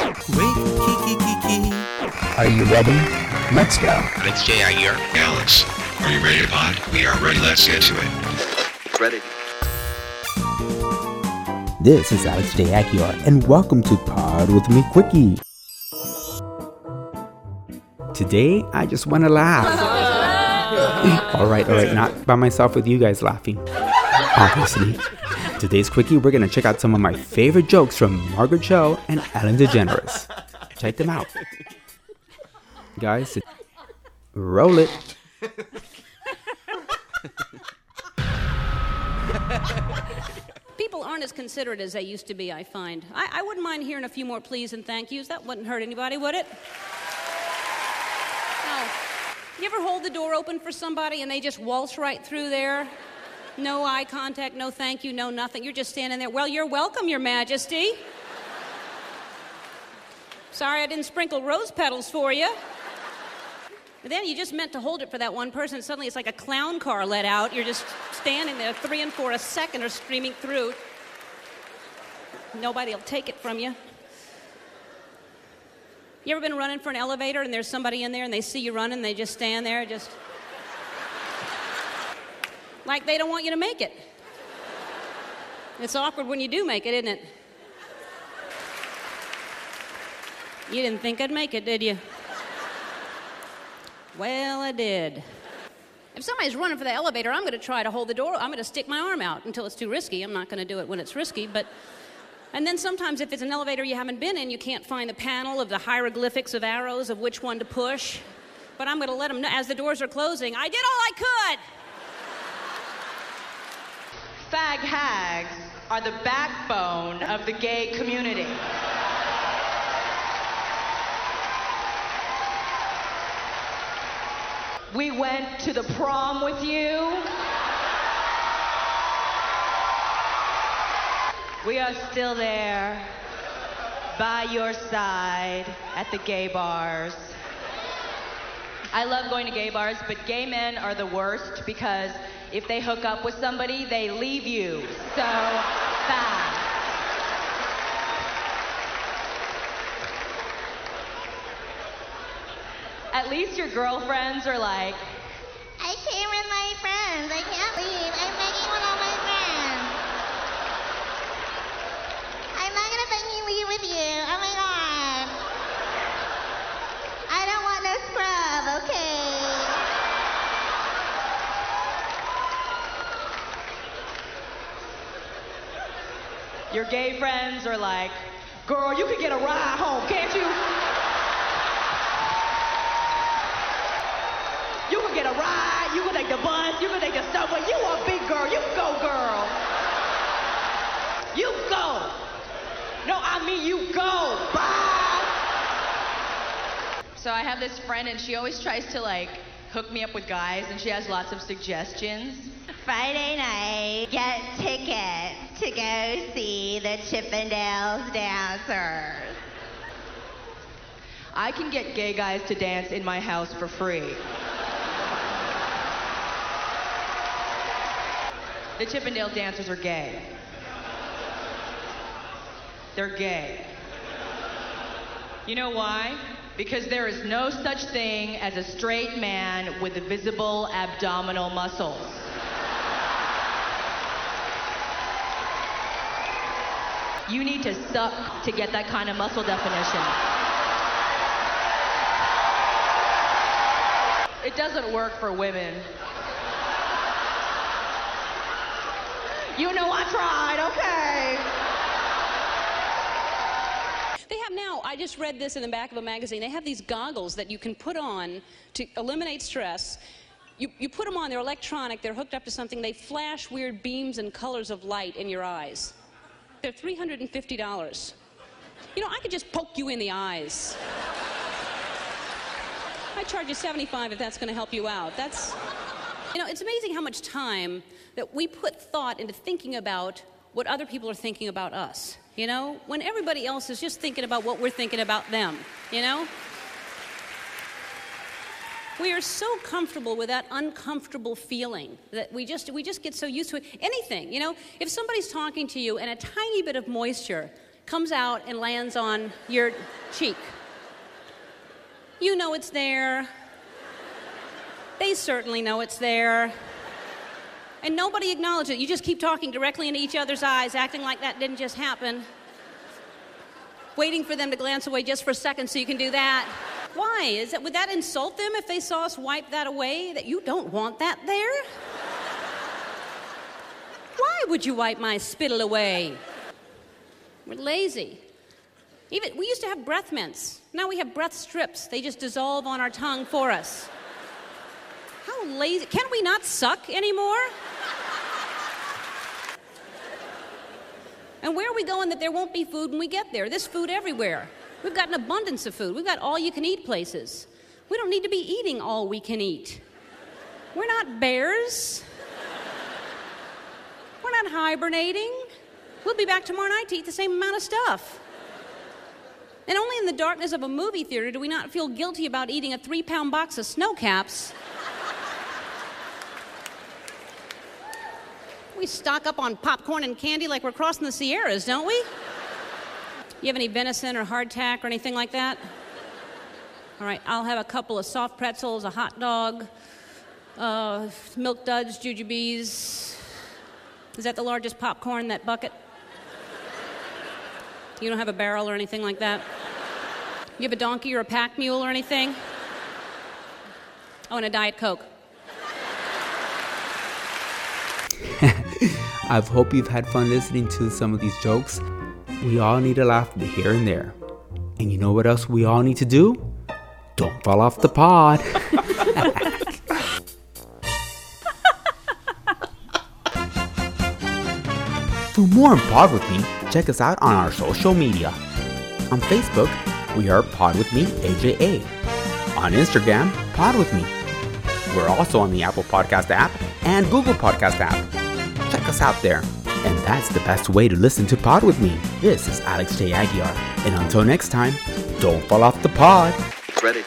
Wait, Kiki Kiki. Are you ready? Let's go. Alex J. Aguirre. Alex, are you ready to pod? We are ready. Let's get to it. Ready. This is Alex J. Aguiar, and welcome to Pod With Me Quickie. Today, I just want to laugh. all right, all right, not by myself with you guys laughing. Obviously. Today's Quickie, we're to check out some of my favorite jokes from Margaret Cho and Ellen DeGeneres. Check them out. Guys, roll it. People aren't as considerate as they used to be, I find. I, I wouldn't mind hearing a few more please and thank yous. That wouldn't hurt anybody, would it? You ever hold the door open for somebody and they just waltz right through there? No eye contact, no thank you, no nothing. You're just standing there. Well, you're welcome, Your Majesty. Sorry I didn't sprinkle rose petals for you. But then you just meant to hold it for that one person. Suddenly it's like a clown car let out. You're just standing there, three and four a second are streaming through. Nobody will take it from you. You ever been running for an elevator and there's somebody in there and they see you running, they just stand there, just like they don't want you to make it. It's awkward when you do make it, isn't it? You didn't think I'd make it, did you? Well, I did. If somebody's running for the elevator, I'm going to try to hold the door. I'm going to stick my arm out until it's too risky. I'm not going to do it when it's risky, but. And then sometimes, if it's an elevator you haven't been in, you can't find the panel of the hieroglyphics of arrows of which one to push. But I'm going to let them know as the doors are closing. I did all I could. Fag hags are the backbone of the gay community. We went to the prom with you. We are still there by your side at the gay bars. I love going to gay bars, but gay men are the worst because if they hook up with somebody, they leave you so fast. At least your girlfriends are like, I came with my friends. I can't leave. I'm begging with all my friends. I'm not gonna fucking leave with you. Oh my god. I don't want no scrub, okay? your gay friends are like, girl, you can get a ride home, can't you? You can get a ride, you can take the bus, you can take the subway. You a big girl, you go, girl. You go. No, I mean you go. Bye. So I have this friend and she always tries to like hook me up with guys and she has lots of suggestions. Friday night, get tickets to go see the Chippendales dancers. I can get gay guys to dance in my house for free. The Chippendale dancers are gay. They're gay. You know why? Because there is no such thing as a straight man with visible abdominal muscles. You need to suck to get that kind of muscle definition. It doesn't work for women. You know I tried, okay. They have now, I just read this in the back of a magazine, they have these goggles that you can put on to eliminate stress. You, you put them on, they're electronic, they're hooked up to something, they flash weird beams and colors of light in your eyes. They're $350. You know, I could just poke you in the eyes. I charge you 75 if that's going to help you out. That's You know, it's amazing how much time that we put thought into thinking about what other people are thinking about us. You know, when everybody else is just thinking about what we're thinking about them, you know? We are so comfortable with that uncomfortable feeling that we just we just get so used to it. Anything, you know, if somebody's talking to you and a tiny bit of moisture comes out and lands on your cheek. You know it's there. They certainly know it's there. And nobody acknowledges it. You just keep talking directly into each other's eyes, acting like that didn't just happen. Waiting for them to glance away just for a second so you can do that. Why? Is that, would that insult them if they saw us wipe that away? That you don't want that there? Why would you wipe my spittle away? We're lazy. Even we used to have breath mints. Now we have breath strips. They just dissolve on our tongue for us. How lazy. Can we not suck anymore? And where are we going that there won't be food when we get there? There's food everywhere. We've got an abundance of food. We've got all you can eat places. We don't need to be eating all we can eat. We're not bears. We're not hibernating. We'll be back tomorrow night to eat the same amount of stuff. And only in the darkness of a movie theater do we not feel guilty about eating a three pound box of Sno-Caps. We stock up on popcorn and candy like we're crossing the Sierras, don't we? You have any venison or hardtack or anything like that? All right, I'll have a couple of soft pretzels, a hot dog, uh, milk duds, jujubes. Is that the largest popcorn, that bucket? You don't have a barrel or anything like that? You have a donkey or a pack mule or anything? Oh, and a Diet Coke. I hope you've had fun listening to some of these jokes. We all need a laugh here and there. And you know what else we all need to do? Don't fall off the pod. For more on Pod With Me, check us out on our social media. On Facebook, we are Pod With Me AJA. On Instagram, Pod With Me. We're also on the Apple Podcast app and Google Podcast app. Check us out there. And that's the best way to listen to Pod With Me. This is Alex J. Aguiar. And until next time, don't fall off the pod. Ready.